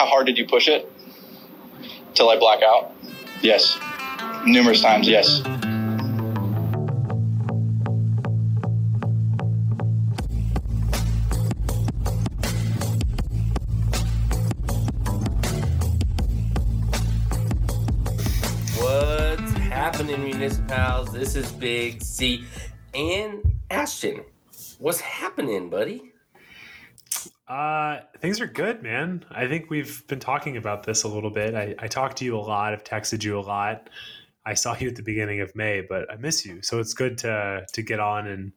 How hard did you push it? Till I black out? Yes. Numerous times, yes. What's happening, municipals? This is Big C and Ashton. What's happening, buddy? Uh, things are good, man. I think we've been talking about this a little bit. I, I talked to you a lot. I've texted you a lot. I saw you at the beginning of May, but I miss you. So it's good to to get on and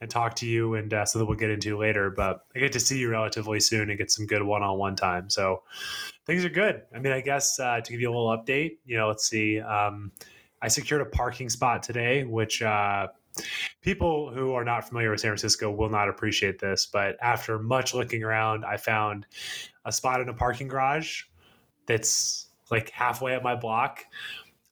and talk to you, and uh, so that we'll get into later. But I get to see you relatively soon and get some good one on one time. So things are good. I mean, I guess uh, to give you a little update, you know, let's see. Um, I secured a parking spot today, which uh, people who are not familiar with San Francisco will not appreciate this. But after much looking around, I found a spot in a parking garage that's like halfway up my block.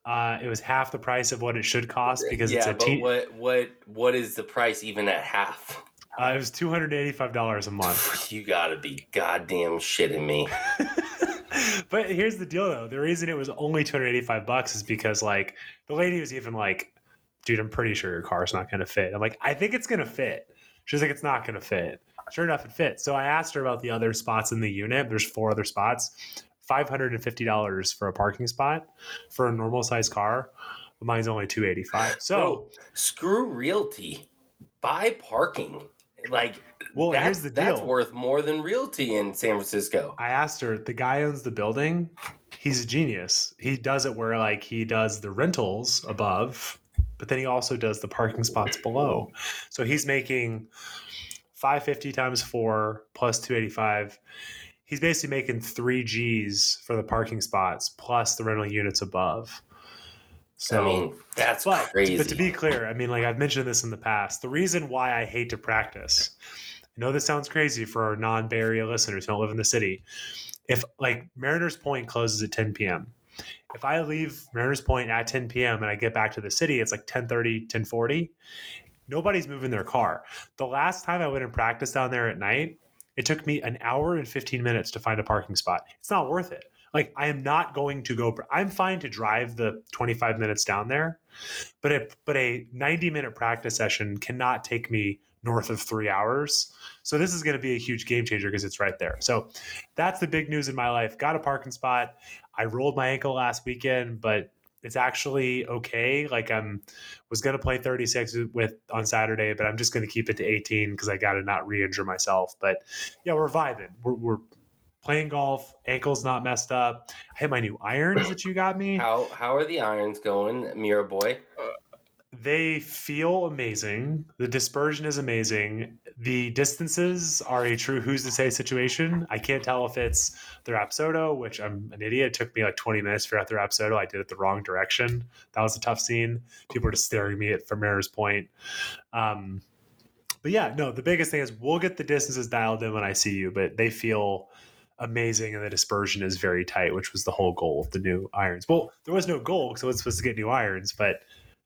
Uh, it was half the price of what it should cost because yeah, it's a but teen. what what what is the price even at half? Uh, it was two hundred eighty-five dollars a month. You gotta be goddamn shitting me. but here's the deal, though. The reason it was only two hundred eighty-five bucks is because like the lady was even like, "Dude, I'm pretty sure your car's not going to fit." I'm like, "I think it's going to fit." She's like, "It's not going to fit." Sure enough, it fits. So I asked her about the other spots in the unit. There's four other spots. Five hundred and fifty dollars for a parking spot for a normal size car. Mine's only two eighty-five. So. Bro, screw realty. Buy parking. Like Well, that- here's the deal. That's worth more than realty in San Francisco. I asked her, the guy owns the building. He's a genius. He does it where like he does the rentals above, but then he also does the parking spots below. So he's making 550 times 4 plus 285. He's basically making 3 Gs for the parking spots plus the rental units above. So I mean, that's but, crazy. but to be clear, I mean, like I've mentioned this in the past, the reason why I hate to practice, I know this sounds crazy for our non Bay Area listeners who don't live in the city. If like Mariners Point closes at 10 p.m., if I leave Mariners Point at 10 p.m. and I get back to the city, it's like 10:30, 10:40. Nobody's moving their car. The last time I went and practiced down there at night, it took me an hour and 15 minutes to find a parking spot. It's not worth it. Like I am not going to go. I'm fine to drive the 25 minutes down there, but a but a 90 minute practice session cannot take me north of three hours. So this is going to be a huge game changer because it's right there. So that's the big news in my life. Got a parking spot. I rolled my ankle last weekend, but it's actually okay. Like I'm was going to play 36 with on Saturday, but I'm just going to keep it to 18 because I got to not re-injure myself. But yeah, we're vibing. We're, we're playing golf. Ankle's not messed up. I had my new irons that you got me. how how are the irons going, Miura boy? Uh, They feel amazing. The dispersion is amazing. The distances are a true who's to say situation. I can't tell if it's the Rapsodo, which I'm an idiot. It took me like 20 minutes to figure out the Rapsodo. I did it the wrong direction. That was a tough scene. People were just staring at me at Mariners Point. Um, but yeah, no, the biggest thing is we'll get the distances dialed in when I see you, but they feel amazing and the dispersion is very tight, which was the whole goal of the new irons. Well, there was no goal because I was supposed to get new irons, but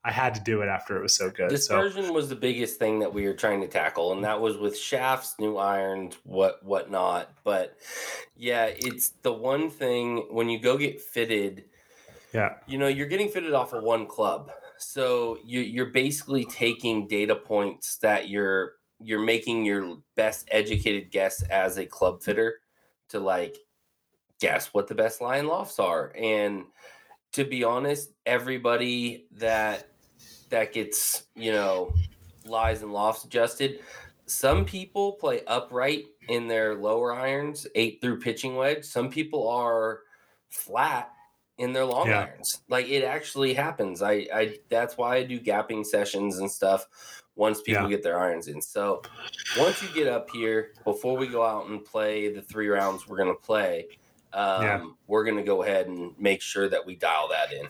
I had to do it after it was so good. So Dispersion was the biggest thing that we were trying to tackle, and that was with shafts, new irons, what whatnot. But yeah, it's the one thing when you go get fitted, yeah, you know, you're getting fitted off of one club. So you, you're basically taking data points that you're you're making your best educated guess as a club fitter to like guess what the best line lofts are. And to be honest, everybody that that gets, you know, lies and lofts adjusted, some people play upright in their lower irons, eight through pitching wedge. Some people are flat in their long Yeah. irons. Like it actually happens. I, I that's why I do gapping sessions and stuff once people Yeah. get their irons in. So once you get up here, before we go out and play the three rounds we're gonna play, um, Yeah. we're gonna go ahead and make sure that we dial that in.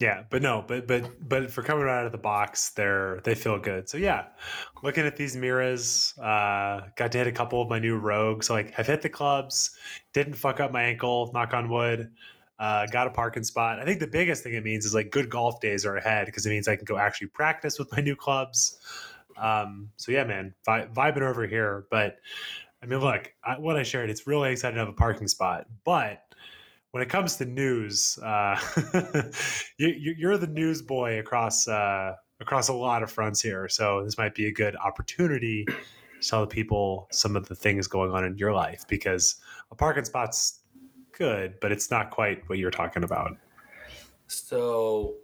Yeah, but no, but but but for coming right out of the box, they're they feel good. So yeah, looking at these Miuras, uh, got to hit a couple of my new rogues. Like I've hit the clubs, didn't fuck up my ankle, knock on wood. Uh, got a parking spot. I think the biggest thing it means is like good golf days are ahead because it means I can go actually practice with my new clubs. Um, so yeah, man, vi- vibing over here. But I mean, look, I, what I shared, it's really exciting to have a parking spot, but when it comes to news, uh, you, you're the news boy across uh, across a lot of fronts here. So this might be a good opportunity to tell the people some of the things going on in your life because a parking spot's good, but it's not quite what you're talking about. So,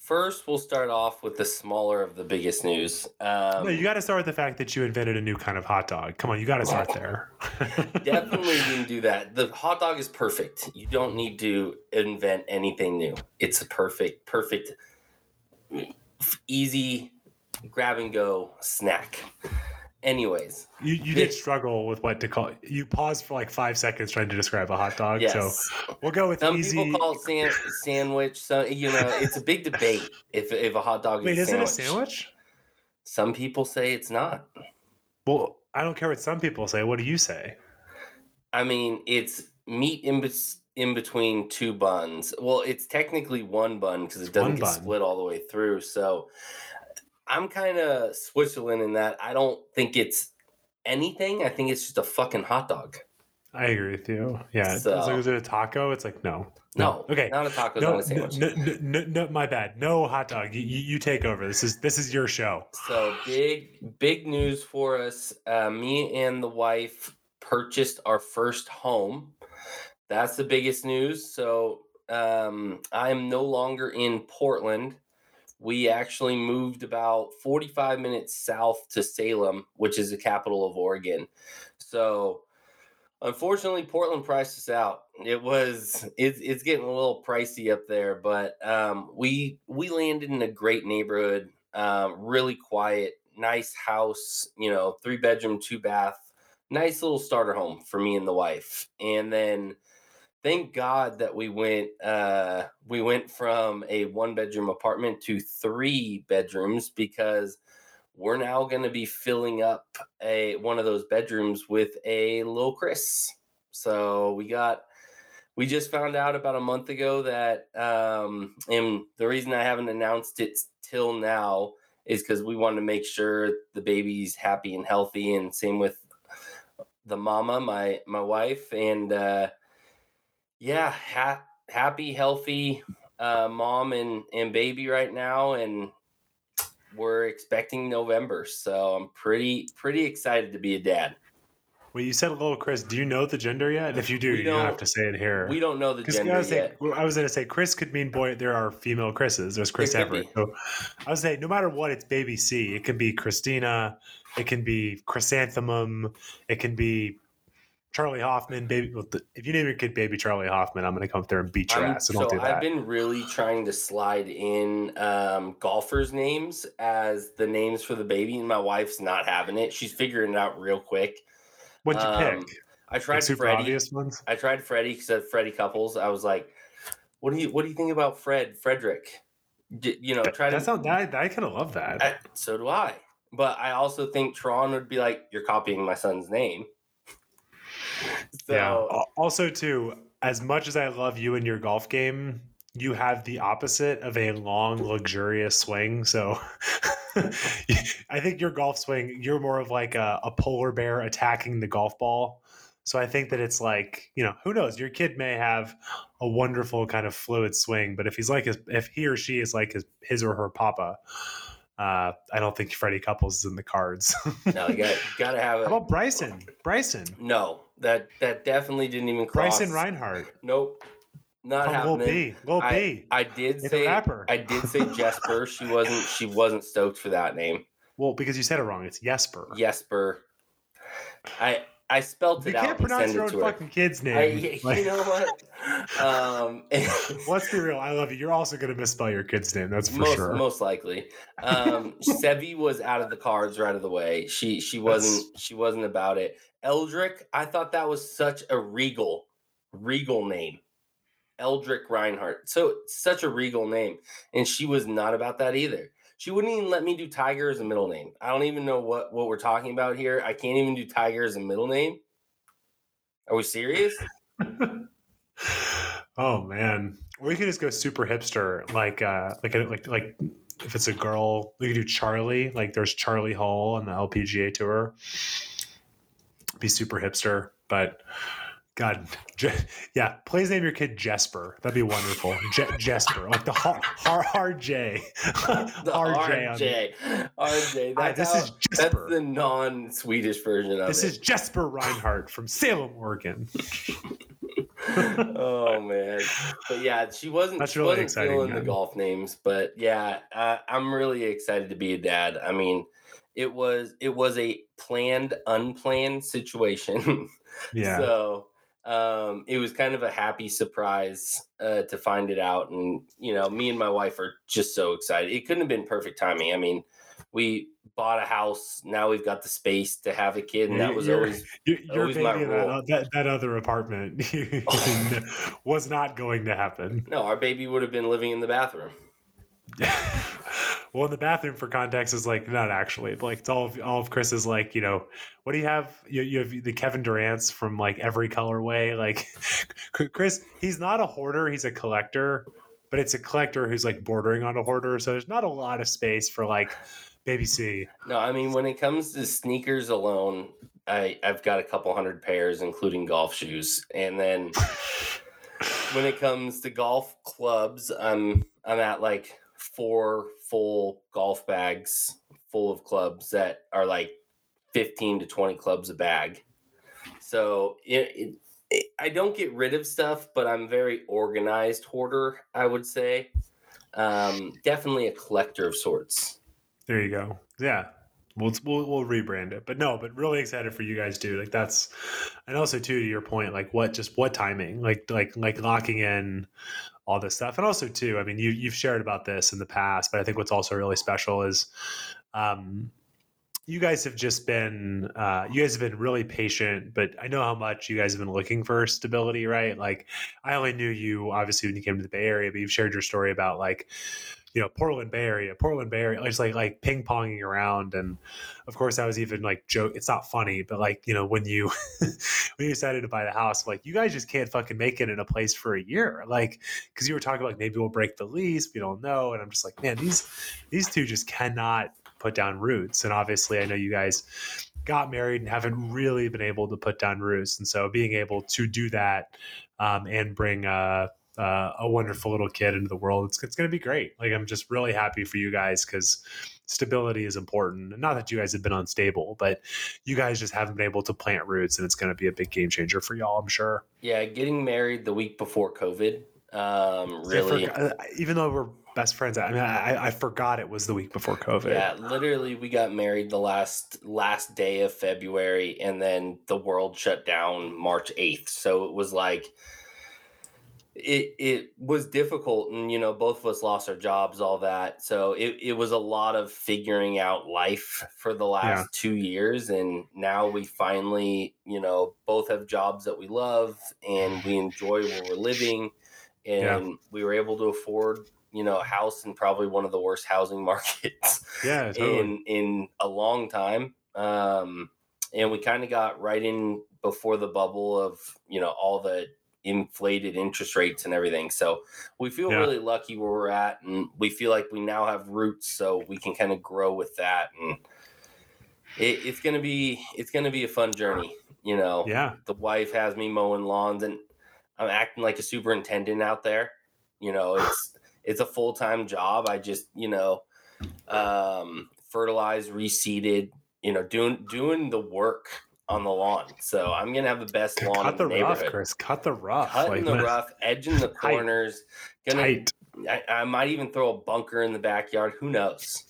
first, we'll start off with the smaller of the biggest news. Um, no, you got to start with the fact that you invented a new kind of hot dog. Come on, you got to start there. definitely didn't do that. The hot dog is perfect. You don't need to invent anything new. It's a perfect, perfect, easy grab and go snack. Anyways, You, you did struggle with what to call. You paused for like five seconds trying to describe a hot dog. yes. So we'll go with Some easy. people call it san- sandwich. So you know, it's a big debate if if a hot dog Wait, is is a it a sandwich. Some people say it's not. Well, I don't care what some people say. What do you say? I mean, it's meat in, bes- in between two buns. Well, it's technically one bun because it doesn't get bun. split all the way through. So I'm kind of Switzerland in that I don't think it's anything. I think it's just a fucking hot dog. I agree with you. Yeah. It's So- like, is it a taco? It's like, no. No, Okay. not a taco, No, not a sandwich. no, no, no, no, my bad. No hot dog. You, you you take over. This is this is your show. So big, big news for us. Uh, me and the wife purchased our first home. That's the biggest news. So um, I am no longer in Portland. We actually moved about 45 minutes south to Salem, which is the capital of Oregon. So unfortunately, Portland priced us out. It was it's it's getting a little pricey up there, but um, we we landed in a great neighborhood um, really quiet, nice house, you know, three bedroom, two bath, nice little starter home for me and the wife. And then thank God that we went uh we went from a one bedroom apartment to three bedrooms because we're now going to be filling up a one of those bedrooms with a little Chris. So we got we just found out about a month ago that um and the reason I haven't announced it till now is because we wanted to make sure the baby's happy and healthy and same with the mama my my wife and uh yeah ha- happy healthy uh mom and and baby right now and we're expecting november so i'm pretty pretty excited to be a dad Well, you said a little Chris. Do you know the gender yet? And if you do, We you don't have don't- to say it here. we don't know the 'Cause I gender was, saying, yet well, I was going to say Chris could mean boy. There are female Chris's. There's Chris Evert. So I was saying, no matter what, it's baby C. It can be Christina. It can be Chrysanthemum. It can be Charley Hoffman. Baby, if you name your kid Baby Charley Hoffman, I'm going to come up there and beat your I'm- ass. So do I've been really trying to slide in um, golfers' names as the names for the baby, and my wife's not having it. She's figuring it out real quick. What'd you um, pick? I tried Like super Freddie. obvious ones. I tried Freddie because Freddie Couples. I was like, "What do you What do you think about Fred Frederick?" D- you know, try to. That sound, I, I kind of love that. I- so do I. But I also think Tron would be like, "You're copying my son's name." So yeah. Also, too, as much as I love you and your golf game, you have the opposite of a long, luxurious swing. So I think your golf swing, you're more of like a, a polar bear attacking the golf ball. So I think that it's like, you know, who knows? Your kid may have a wonderful kind of fluid swing, but if he's like his, if he or she is like his, his or her papa, uh, I don't think Freddie Couples is in the cards. no, you got got to have it. How about Bryson? Bryson. No, that that definitely didn't even cross. Bryson Reinhardt. Nope, not Lil happening. B. Lil I, B. I did It's say rapper. I did say Jesper. She wasn't she wasn't stoked for that name. Well, because you said it wrong. It's Jesper. Jesper. I I spelt You it out You can't pronounce your own her. fucking kid's name. I, Like, you know what? Um, let's be real. I love you. You're also going to misspell your kid's name. That's for most sure. most likely. Um, Seve was out of the cards right of the way. She she wasn't she wasn't about it. Eldrick, I thought that was such a regal regal name. Eldrick Reinhardt. So such a regal name, and she was not about that either. She wouldn't even let me do Tiger as a middle name. I don't even know what what we're talking about here. I can't even do Tiger as a middle name. Are we serious? oh man. Or you could just go super hipster, like uh, like like like if it's a girl, we could do Charlie. Like there's Charley Hull on the LPGA tour. Be super hipster, but God, Je- yeah, please name your kid Jesper. That'd be wonderful. Je- Jesper, like the hard, J, The RJ. RJ. RJ. That's, this how- is that's Jesper. the non-Swedish version of it. This it. is Jesper Reinhardt from Salem, Oregon. oh man, but yeah, she wasn't. That's she really wasn't exciting, feeling the golf names, but yeah, uh, I'm really excited to be a dad. I mean, it was it was a planned, unplanned situation. Yeah. So um, it was kind of a happy surprise uh, to find it out, and you know, me and my wife are just so excited. It couldn't have been perfect timing. I mean, we bought a house. Now we've got the space to have a kid, and that was you're- always Your, your always baby my role. that, that other apartment was not going to happen. no. Our baby would have been living in the bathroom. Well, in the bathroom, for context, is like not actually like it's all of all of Chris's like you know what do you have? You, you have the Kevin Durant's from like every colorway. Like Chris, he's not a hoarder; he's a collector, but it's a collector who's like bordering on a hoarder. So there's not a lot of space for like baby C. No, I mean when it comes to sneakers alone, I I've got a couple hundred pairs, including golf shoes, and then when it comes to golf clubs, I'm I'm at like four full golf bags full of clubs that are like fifteen to twenty clubs a bag. So it, it, it I don't get rid of stuff, but I'm very organized hoarder. I would say, um, definitely a collector of sorts. There you go. Yeah. We'll, we'll we'll rebrand it, but no, but really excited for you guys too. Like that's, and also too to your point, like what just what timing, like like like locking in all this stuff, and also too, I mean, you you've shared about this in the past, but I think what's also really special is, um, you guys have just been uh, you guys have been really patient, but I know how much you guys have been looking for stability, right? Like I only knew you obviously when you came to the Bay Area, but you've shared your story about like you know Portland Bay Area, Portland Bay Area, just like like ping ponging around, and of course I was even like joke. It's not funny, but like you know when you when you decided to buy the house, like you guys just can't fucking make it in a place for a year, like because you were talking like maybe we'll break the lease, we don't know, and I'm just like man, these these two just cannot put down roots, and obviously I know you guys got married and haven't really been able to put down roots, and so being able to do that um, and bring uh, uh, a wonderful little kid into the world. It's, it's going to be great. Like, I'm just really happy for you guys because stability is important. Not that you guys have been unstable, but you guys just haven't been able to plant roots, and it's going to be a big game changer for y'all, I'm sure. Yeah, getting married the week before COVID um, really. forgot- uh, even though we're best friends, I mean, I, I forgot it was the week before COVID. Yeah, literally, we got married the last last day of February, and then the world shut down March eighth. So it was like it it was difficult, and you know, both of us lost our jobs, all that. So it it was a lot of figuring out life for the last Yeah. two years, and now we finally, you know, both have jobs that we love and we enjoy where we're living, and Yeah. we were able to afford. You know, a house in probably one of the worst housing markets Yeah, totally. in in a long time. Um, and we kind of got right in before the bubble of you know all the inflated interest rates and everything. So we feel Yeah. really lucky where we're at, and we feel like we now have roots, so we can kind of grow with that. And it, it's gonna be it's gonna be a fun journey. You know, yeah. the wife has me mowing lawns, and I'm acting like a superintendent out there. You know, it's it's a full time job. I just you know um, fertilized, reseeded, you know, doing doing the work on the lawn. So I'm gonna have the best lawn Cut the the rough. Chris. Cut the rough. Cutting Like, the man, rough, edging the corners. Gonna, Tight. I, I might even throw a bunker in the backyard. Who knows?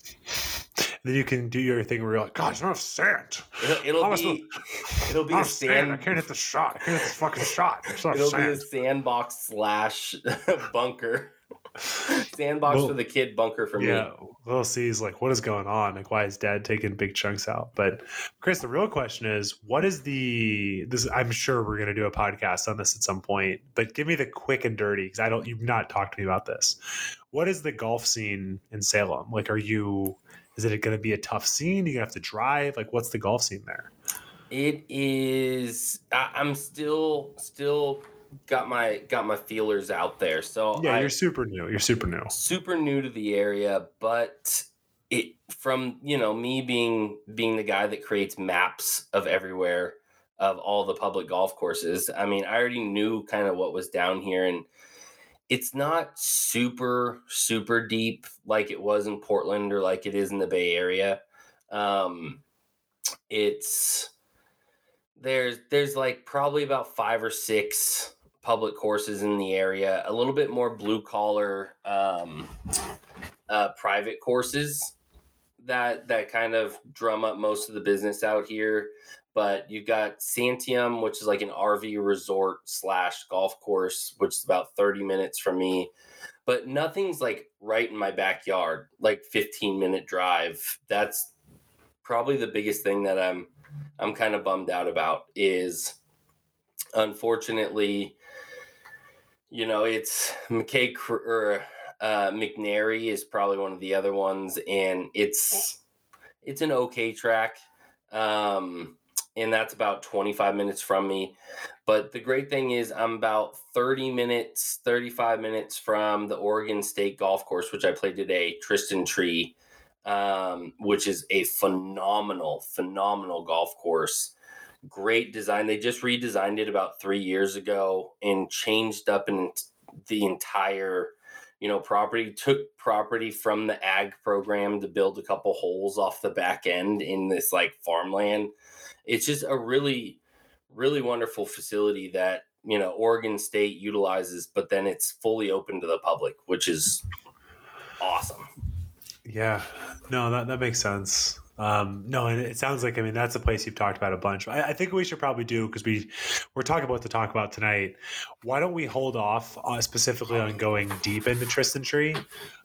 Then you can do your thing where you're like, God, there's enough sand. It'll, it'll How am I be it'll be a Enough sand. I can't hit the shot. I can't hit this fucking shot. It'll be a sandbox slash bunker. Sandbox Well, for the kid, bunker for yeah, me. Little C's like, what is going on? Like, why is Dad taking big chunks out? But Chris, the real question is, what is the this? I'm sure we're going to do a podcast on this at some point, but give me the quick and dirty because I don't. You've not talked to me about this. What is the golf scene in Salem? Like, are you? Is it going to be a tough scene? You gonna have to drive? Like, what's the golf scene there? It is. I, I'm still still got my got my feelers out there. So Yeah, I, you're super new. You're super new. super new to the area, but it from you know me being being the guy that creates maps of everywhere. of all the public golf courses. I mean, I already knew kind of what was down here and it's not super super deep like it was in Portland or like it is in the Bay Area. Um it's there's there's like probably about 5 or 6 public courses in the area, a little bit more blue collar um uh private courses that that kind of drum up most of the business out here but you've got Santiam, which is like an RV resort slash golf course, which is about 30 minutes from me. But nothing's like right in my backyard, like 15 minute drive. That's probably the biggest thing that I'm I'm kind of bummed out about is unfortunately, you know, it's McKay or uh, McNary is probably one of the other ones, and it's it's an okay track. Um, and that's about 25 minutes from me. But the great thing is, I'm about 30 minutes, 35 minutes from the Oregon State Golf Course, which I played today, Trysting Tree, um, which is a phenomenal, phenomenal golf course. Great design. They just redesigned it about three years ago and changed up in the entire you know property took property from the ag program to build a couple holes off the back end in this like farmland it's just a really really wonderful facility that you know Oregon State utilizes, but then it's fully open to the public, which is awesome. Yeah, no, that that makes sense. Um, no, and it sounds like I mean that's a place you've talked about a bunch. I, I think we should probably do because we we're talking about to talk about tonight. Why don't we hold off uh, specifically on going deep into Trysting Tree?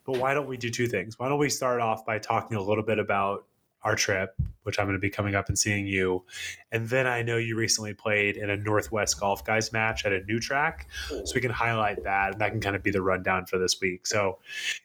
But why don't we do two things? Why don't we start off by talking a little bit about our trip, which I'm going to be coming up and seeing you. And then I know you recently played in a Northwest Golf Guys match at a new track. So we can highlight that and that can kind of be the rundown for this week. So,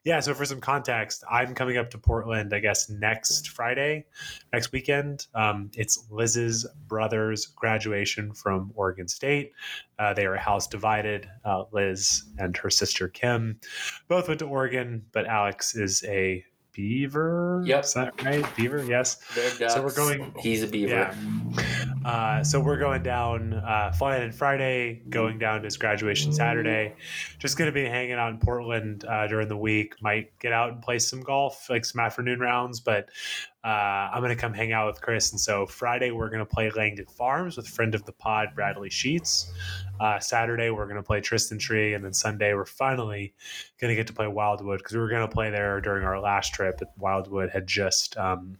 yeah, so for some context, I'm coming up to Portland, I guess, next Friday, next weekend. Um, it's Liz's brother's graduation from Oregon State. Uh, they are house divided. Uh, Liz and her sister Kim both went to Oregon, but Alex is a beaver. Yep. Is that right? Beaver, yes. So we're going. He's a beaver. Yeah. Uh, so we're going down, uh, flying in Friday, going down to graduation Saturday. Just going to be hanging out in Portland uh, during the week. Might get out and play some golf, like some afternoon rounds, but uh, I'm going to come hang out with Chris. And so Friday, we're going to play Langdon Farms with friend of the pod, Bradley Sheets. Uh, Saturday, we're going to play Trysting Tree. And then Sunday, we're finally going to get to play Wildwood because we were going to play there during our last trip. But Wildwood had just. Um,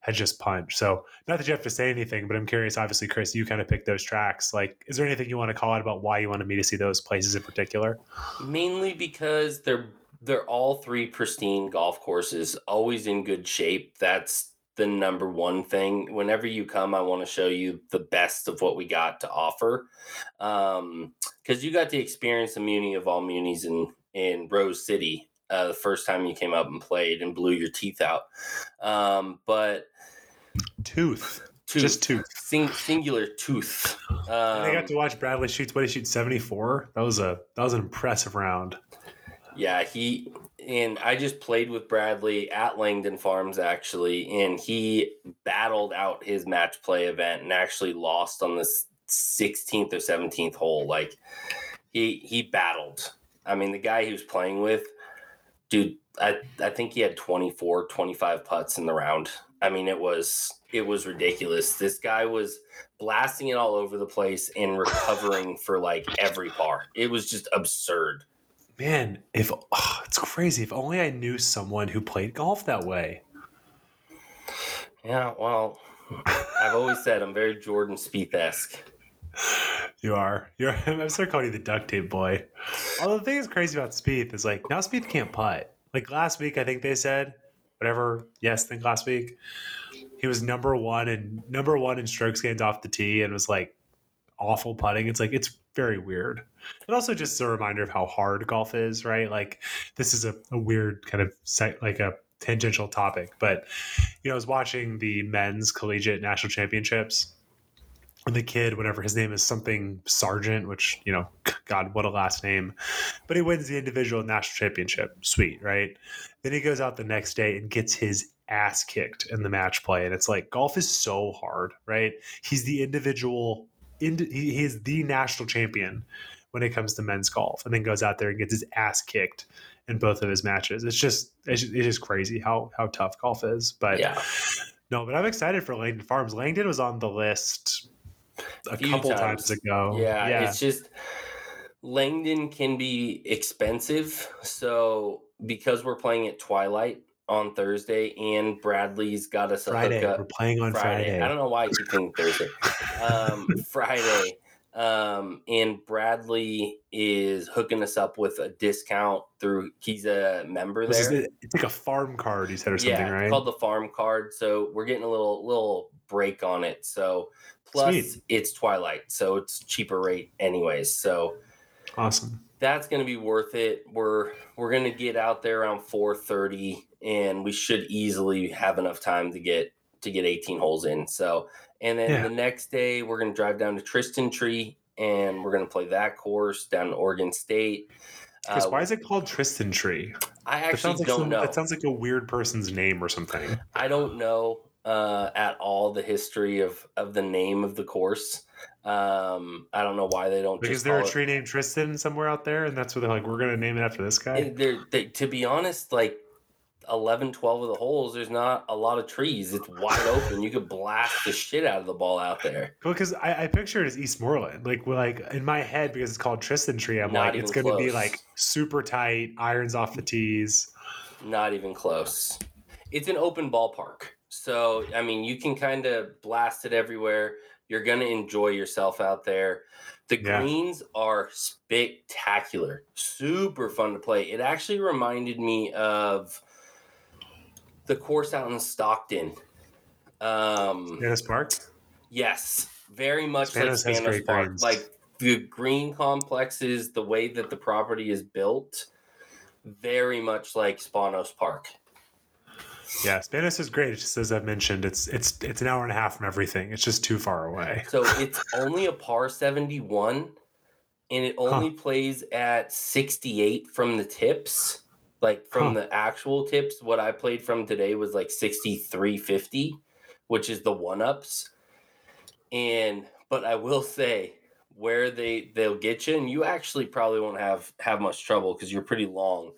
had just punched. So not that you have to say anything, but I'm curious. Obviously, Chris, you kind of picked those tracks. Like, is there anything you want to call out about why you wanted me to see those places in particular? Mainly because they're they're all three pristine golf courses, always in good shape. That's the number one thing. Whenever you come, I want to show you the best of what we got to offer. Um, because you got to experience the Muni of all munis in in Rose City uh, the first time you came up and played and blew your teeth out. Um, but tooth. Tooth, Just tooth. Sing, singular tooth. Um, I got to watch Bradley shoots. What he shoot seventy four. That was a that was an impressive round. Yeah, he and I just played with Bradley at Langdon Farms actually, and he battled out his match play event and actually lost on the 16th or 17th hole. Like he he battled. I mean, the guy he was playing with, dude, I I think he had 24, 25 putts in the round. I mean, it was it was ridiculous. This guy was blasting it all over the place and recovering for like every par. It was just absurd. Man, if oh, it's crazy. If only I knew someone who played golf that way. Yeah, well, I've always said I'm very Jordan Spieth esque. You are. You're. I'm starting calling you the duct tape boy. Although the thing that's crazy about Spieth is like now Spieth can't putt. Like last week, I think they said whatever. Yes, I think last week he was number one and number one in strokes gained off the tee and was like awful putting. It's like it's very weird. And also just a reminder of how hard golf is, right? Like this is a, a weird kind of like a tangential topic, but you know, I was watching the men's collegiate national championships. The kid, whatever his name is, something Sargent, which you know, God, what a last name! But he wins the individual national championship. Sweet, right? Then he goes out the next day and gets his ass kicked in the match play, and it's like golf is so hard, right? He's the individual, ind- he he is the national champion when it comes to men's golf, and then goes out there and gets his ass kicked in both of his matches. It's just it's just, it's just crazy how how tough golf is. But Yeah. no, but I'm excited for Langdon Farms. Langdon was on the list a Few couple times. times, ago. yeah, yeah. it's just Langdon can be expensive. So because we're playing at Twilight on Thursday and Bradley's got us a Friday. hookup We're playing on Friday. I don't know why I keep thinking Thursday. Um, Friday. Um, and Bradley is hooking us up with a discount through he's a member there. the- it's like a farm card, you said, or something, yeah, right? it's called the farm card. So we're getting a little little break on it. So plus Sweet. it's Twilight, so it's cheaper rate anyways. So awesome. that's going to be worth it. We're we're going to get out there around 4:30 and we should easily have enough time to get to get 18 holes in. So, and then Yeah. the next day we're going to drive down to Trysting Tree and we're going to play that course down in Oregon State. Because Uh, why is it called Trysting Tree? I That actually sounds like don't some- know. That sounds like a weird person's name or something. I don't know uh, at all the history of of the name of the course. Um, I don't know why they don't is there a call it- tree named Tristan somewhere out there? And that's what they're like, we're going to name it after this guy? They, to be honest, like 11, 12 of the holes, there's not a lot of trees. It's wide open. You could blast the shit out of the ball out there. Well, because I, I picture it as Eastmoreland, like like in my head because it's called Trysting Tree. I'm Not like, it's going to be like super tight, irons off the tees. Not even close. It's an open ballpark. So, I mean, you can kind of blast it everywhere. You're going to enjoy yourself out there. The Yeah. greens are spectacular, super fun to play. It actually reminded me of the course out in Stockton. Um, Park. Yes, very much Spanos like Spanos Park. greens. Like the green complexes, the way that the property is built, very much like Spanos Park. Yeah, Spanos is great. It's just as I've mentioned, it's it's it's an hour and a half from everything. It's just too far away. So it's only a par 71 and it only plays at 68 from the tips. Like from Huh. the actual tips, what I played from today was like 6350, which is the one ups. And but I will say where they they'll get you and you actually probably won't have have much trouble because you're pretty long.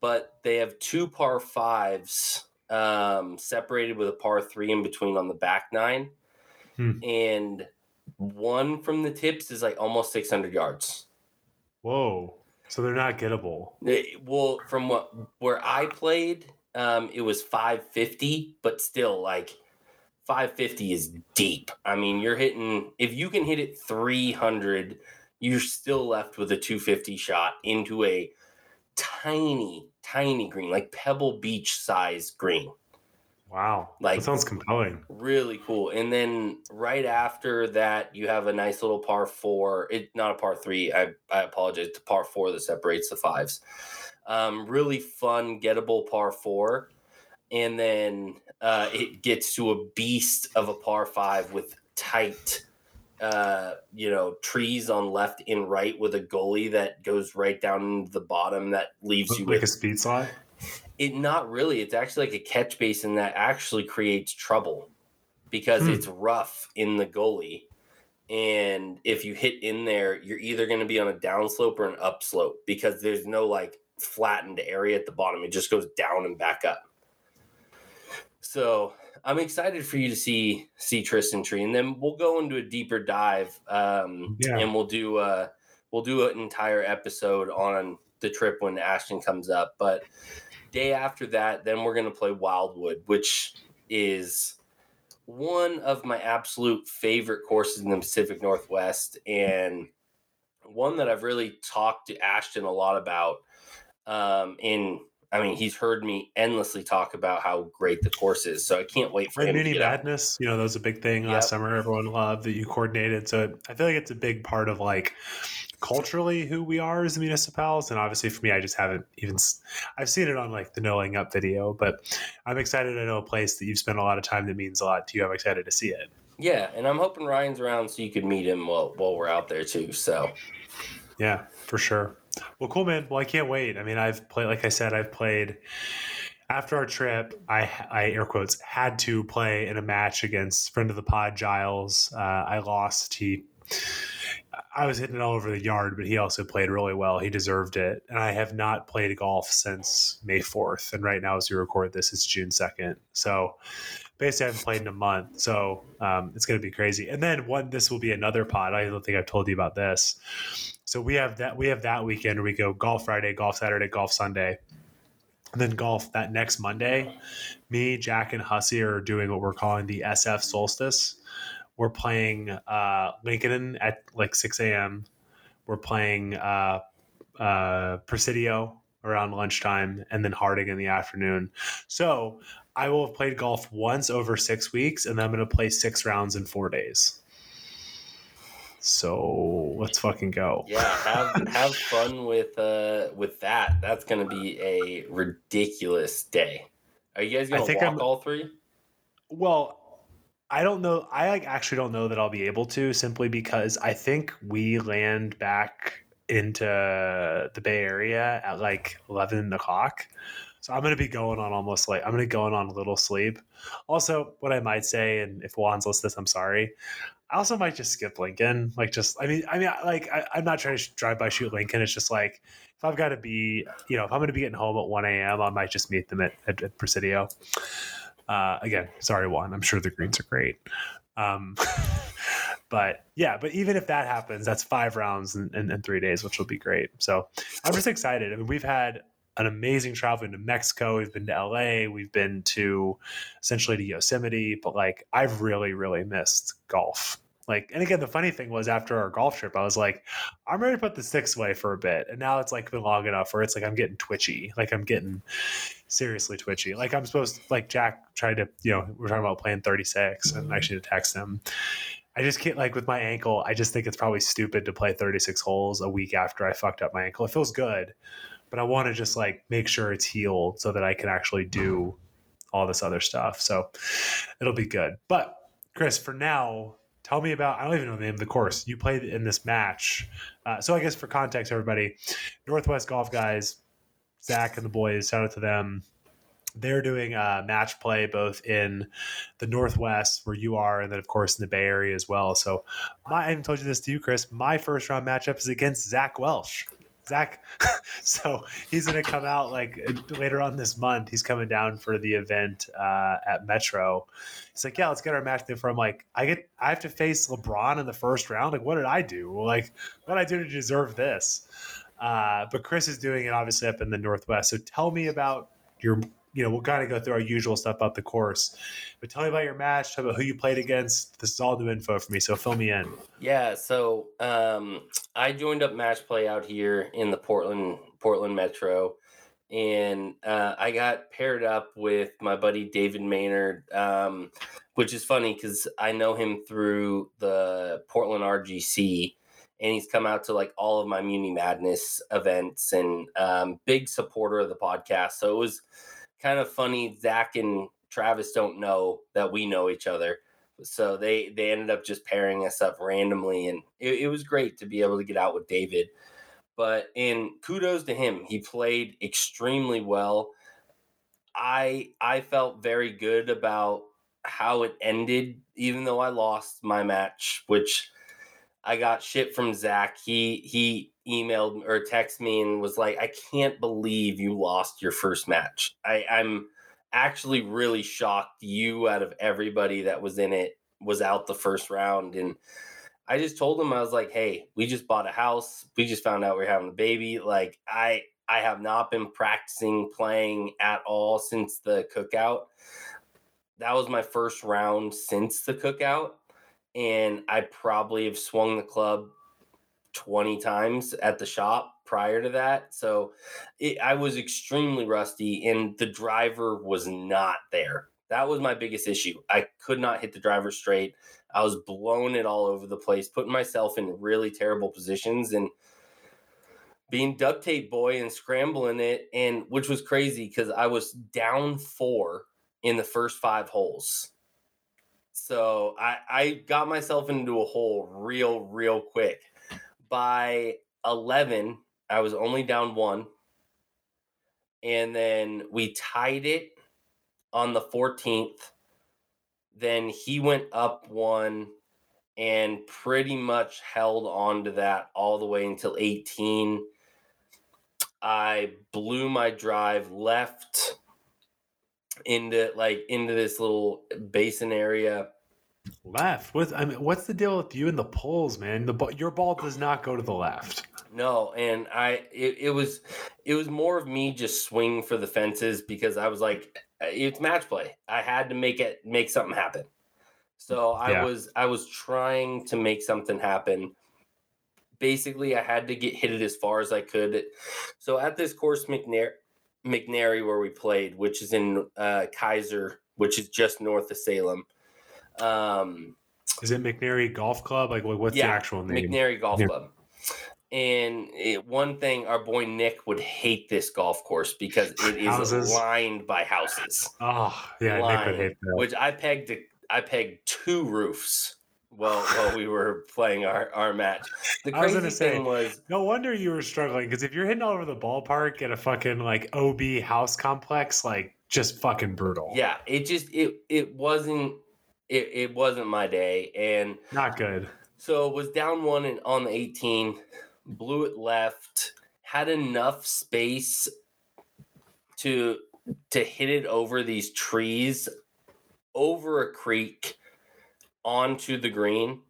But they have two par fives um separated with a par three in between on the back nine and one from the tips is like almost 600 yards. Whoa! So they're not gettable. It- well, from what where I played, um, it was 550, but still like 550 is deep. I mean, you're hitting if you can hit it 300, you're still left with a 250 shot into a tiny, tiny green, like Pebble Beach size green. Wow, Like- that sounds compelling. Really cool. And then right after that, you have a nice little par four. It not a par three. I, I apologize. The par four that separates the fives. Um, really fun, gettable par four. And then uh, it gets to a beast of a par five with tight, uh, you know, trees on left and right with a goalie that goes right down into the bottom that leaves you Like with a speed slot. it not really. It's actually like a catch basin that actually creates trouble because Hmm. it's rough in the goalie. And if you hit in there, you're either going to be on a downslope or an upslope because there's no like flattened area at the bottom. It just goes down and back up. So I'm excited for you to see see Trysting Tree, and then we'll go into a deeper dive, um, Yeah. and we'll do uh, we'll do an entire episode on the trip when Ashton comes up. But day after that, then we're gonna play Wildwood, which is one of my absolute favorite courses in the Pacific Northwest, and one that I've really talked to Ashton a lot about. Um, and I mean, he's heard me endlessly talk about how great the course is, so I can't wait for Right, him Muni get out. Madness, you know, that was a big thing Yep. last summer. Everyone loved that you coordinated. So I feel like it's a big part of like culturally who we are as municipals. And obviously for me, I just haven't even, I've seen it on like the Knowing Up video, but I'm excited to know a place that you've spent a lot of time that means a lot to you. I'm excited to see it. Yeah, and I'm hoping Ryan's around so you could meet him while while we're out there too. So Yeah, for sure. Well, cool, man. Well, I can't wait. I mean, I've played, like I said, I've played, after our trip, I, I air quotes had to play in a match against friend of the pod Giles. Uh, I lost. He, I was hitting it all over the yard, but he also played really well. He deserved it. And I have not played golf since May fourth. And right now, as we record this, it's June second. So basically, I haven't played in a month. So um, it's going to be crazy. And then one, this will be another pod. I don't think I've told you about this. So we have that. We have that weekend where we go golf Friday, golf Saturday, golf Sunday and then golf that next Monday, me, Jack, and Hussey are doing what we're calling the SF Solstice. We're playing uh, Lincoln at like 6 a.m. We're playing uh, uh, Presidio around lunchtime and then Harding in the afternoon. So I will have played golf once over six weeks, and then I'm going to play six rounds in four days. So let's fucking go. Yeah, have have fun with uh with that. That's gonna be a ridiculous day. Are you guys gonna walk I'm, all three? Well, I don't know. I like actually don't know that I'll be able to simply because I think we land back into the Bay Area at like eleven o'clock. So I'm going to be going on almost like I'm going to go on a little sleep. Also, what I might say, and if Juan's listening I'm sorry. I also might just skip Lincoln. Like, just I mean, I mean, like I, am not trying to drive by shoot Lincoln. It's just like if I've got to be, you know, if I'm going to be getting home at 1 a.m., I might just meet them at, at, at Presidio. Uh, again, sorry, Juan. I'm sure the greens are great. Um, but yeah, but even if that happens, that's five rounds in, in, in, three days, which will be great. So I'm just excited. I mean, we've had an amazing travel into Mexico. We've been to LA. We've been to essentially to Yosemite. But like, I've really, really missed golf. Like, and again, the funny thing was after our golf trip, I was like, I'm ready to put the sticks away for a bit. And now it's like been long enough where it's like I'm getting twitchy. Like I'm getting seriously twitchy. Like I'm supposed to, like Jack tried to, you know, we're talking about playing 36 and actually to text him. I just can't like with my ankle. I just think it's probably stupid to play 36 holes a week after I fucked up my ankle. It feels good, but I want to just like make sure it's healed so that I can actually do all this other stuff. So it'll be good. But Chris, for now, tell me about. I don't even know the name of the course you played in this match. Uh, so I guess for context, everybody, Northwest Golf guys, Zach and the boys, shout out to them. They're doing a match play both in the Northwest where you are, and then of course in the Bay Area as well. So my, I haven't told you this to you, Chris. My first round matchup is against Zach Welsh. Zach. so he's going to come out like later on this month. He's coming down for the event uh, at Metro. He's like, yeah, let's get our match there. I'm like, I get, I have to face LeBron in the first round. Like, what did I do? Like, what did I do to deserve this? Uh, but Chris is doing it obviously up in the Northwest. So tell me about your you know, we'll kind of go through our usual stuff about the course. But tell me about your match, tell me about who you played against. This is all new info for me, so fill me in. Yeah, so um, I joined up match play out here in the Portland Portland Metro, and uh, I got paired up with my buddy David Maynard, um, which is funny because I know him through the Portland RGC. And he's come out to like all of my Muni Madness events and um, big supporter of the podcast. So it was kind of funny. Zach and Travis don't know that we know each other. So they they ended up just pairing us up randomly, and it, it was great to be able to get out with David. But and kudos to him, he played extremely well. I I felt very good about how it ended, even though I lost my match, which I got shit from Zach. He he emailed or texted me and was like, I can't believe you lost your first match. I, I'm actually really shocked you out of everybody that was in it was out the first round. And I just told him, I was like, hey, we just bought a house. We just found out we are having a baby. Like I I have not been practicing playing at all since the cookout. That was my first round since the cookout. And I probably have swung the club 20 times at the shop prior to that. So it, I was extremely rusty, and the driver was not there. That was my biggest issue. I could not hit the driver straight. I was blowing it all over the place, putting myself in really terrible positions and being duct tape boy and scrambling it and which was crazy because I was down four in the first five holes. So I, I got myself into a hole real, real quick by 11, I was only down one. and then we tied it on the 14th. Then he went up one and pretty much held on to that all the way until 18. I blew my drive left into like into this little basin area. Left. What I mean, what's the deal with you and the poles, man? The ball, your ball does not go to the left. No, and I it, it was it was more of me just swing for the fences because I was like it's match play. I had to make it make something happen. So I Yeah. was I was trying to make something happen. Basically, I had to get hit it as far as I could. So at this course, McNair, McNary, where we played, which is in uh, Keizer, which is just north of Salem. Um, Is it McNary Golf Club? Like, what- what's the actual name? McNary Golf Yeah. Club. And it, one thing, our boy Nick would hate this golf course because it is Houses. lined by houses. Oh, yeah, Nick would hate that. Which I pegged, I pegged two roofs while while we were playing our, our match. The I was crazy say, thing was, No wonder you were struggling because if you're hitting all over the ballpark at a fucking like OB house complex, like just fucking brutal. yeah, it just it it wasn't it, it wasn't my day, and not good. So was down one and on the 18, blew it left, had enough space to to hit it over these trees, over a creek, onto the green,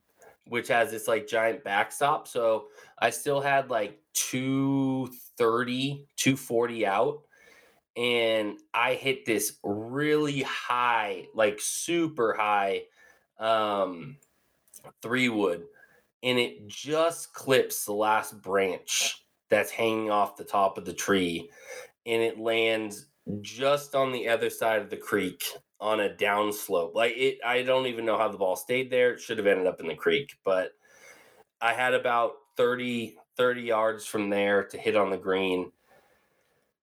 which has this like giant backstop. So I still had like 230, 240 out. And I hit this really high, like super high um three wood and it just clips the last branch that's hanging off the top of the tree and it lands just on the other side of the creek on a downslope like it i don't even know how the ball stayed there it should have ended up in the creek but i had about 30 30 yards from there to hit on the green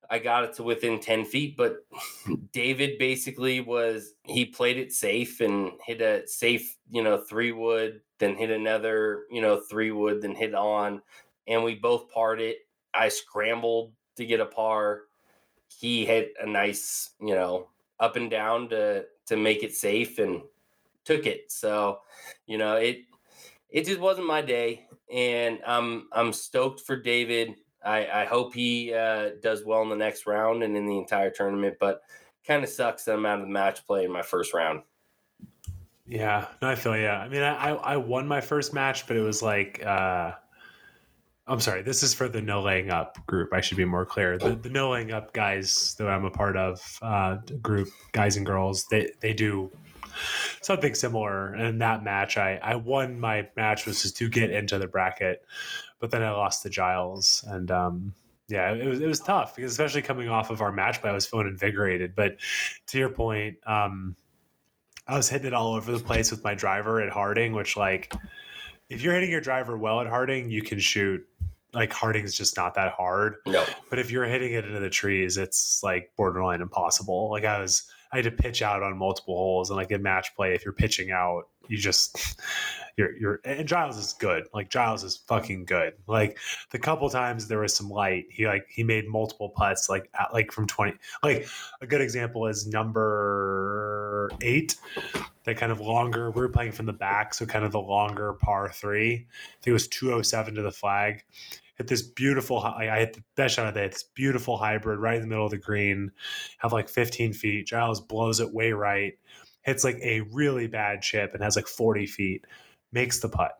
I got it to within 10 feet, but David basically was he played it safe and hit a safe, you know, three wood, then hit another, you know, three wood, then hit on, and we both parred it. I scrambled to get a par. He hit a nice, you know, up and down to to make it safe and took it. So, you know, it it just wasn't my day, and I'm I'm stoked for David. I, I hope he uh, does well in the next round and in the entire tournament, but kind of sucks that I'm out of the match play in my first round. Yeah, no, I feel yeah. I mean, I I won my first match, but it was like uh I'm sorry, this is for the no laying up group. I should be more clear. The, the no laying up guys that I'm a part of, uh, group guys and girls, they they do something similar. And in that match, I I won my match was just to get into the bracket, but then I lost to Giles, and um, yeah, it was it was tough because especially coming off of our match play, I was feeling invigorated. But to your point, um, I was hitting it all over the place with my driver at Harding, which like if you're hitting your driver well at Harding, you can shoot. Like Harding's just not that hard. No, But if you're hitting it into the trees, it's like borderline impossible. Like I was, I had to pitch out on multiple holes, and like in match play, if you're pitching out, you just you're you're. And Giles is good. Like Giles is fucking good. Like the couple times there was some light, he like he made multiple putts, like at, like from twenty. Like a good example is number eight, that kind of longer. We were playing from the back, so kind of the longer par three. I think it was two oh seven to the flag hit this beautiful I hit the best shot of the day. This beautiful hybrid right in the middle of the green, have like 15 feet. Giles blows it way right, hits like a really bad chip and has like 40 feet, makes the putt,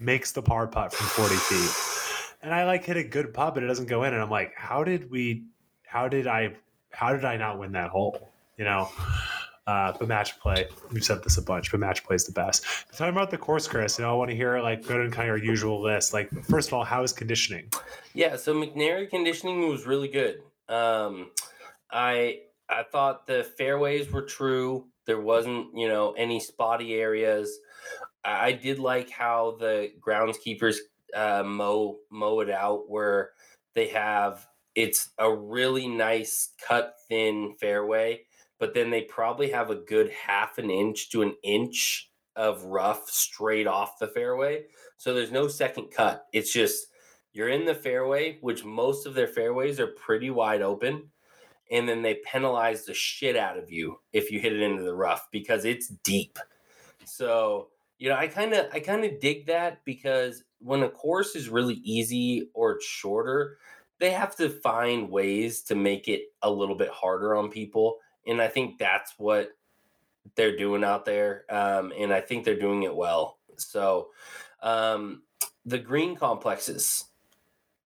makes the par putt from 40 feet. And I like hit a good putt, but it doesn't go in. And I'm like, how did we, how did I, how did I not win that hole? You know? Uh, but match play, we've said this a bunch, but match play is the best. But talking about the course, Chris, you know, I want to hear like go to kind of our usual list. Like, first of all, how is conditioning? Yeah, so McNary conditioning was really good. Um, I I thought the fairways were true. There wasn't, you know, any spotty areas. I, I did like how the groundskeepers uh, mow mow it out, where they have it's a really nice cut thin fairway, but then they probably have a good half an inch to an inch of rough straight off the fairway. So there's no second cut. It's just you're in the fairway, which most of their fairways are pretty wide open. and then they penalize the shit out of you if you hit it into the rough because it's deep. So, you know, I kind of I kind of dig that because when a course is really easy or it's shorter, they have to find ways to make it a little bit harder on people, and I think that's what they're doing out there, um, and I think they're doing it well. So, um, the green complexes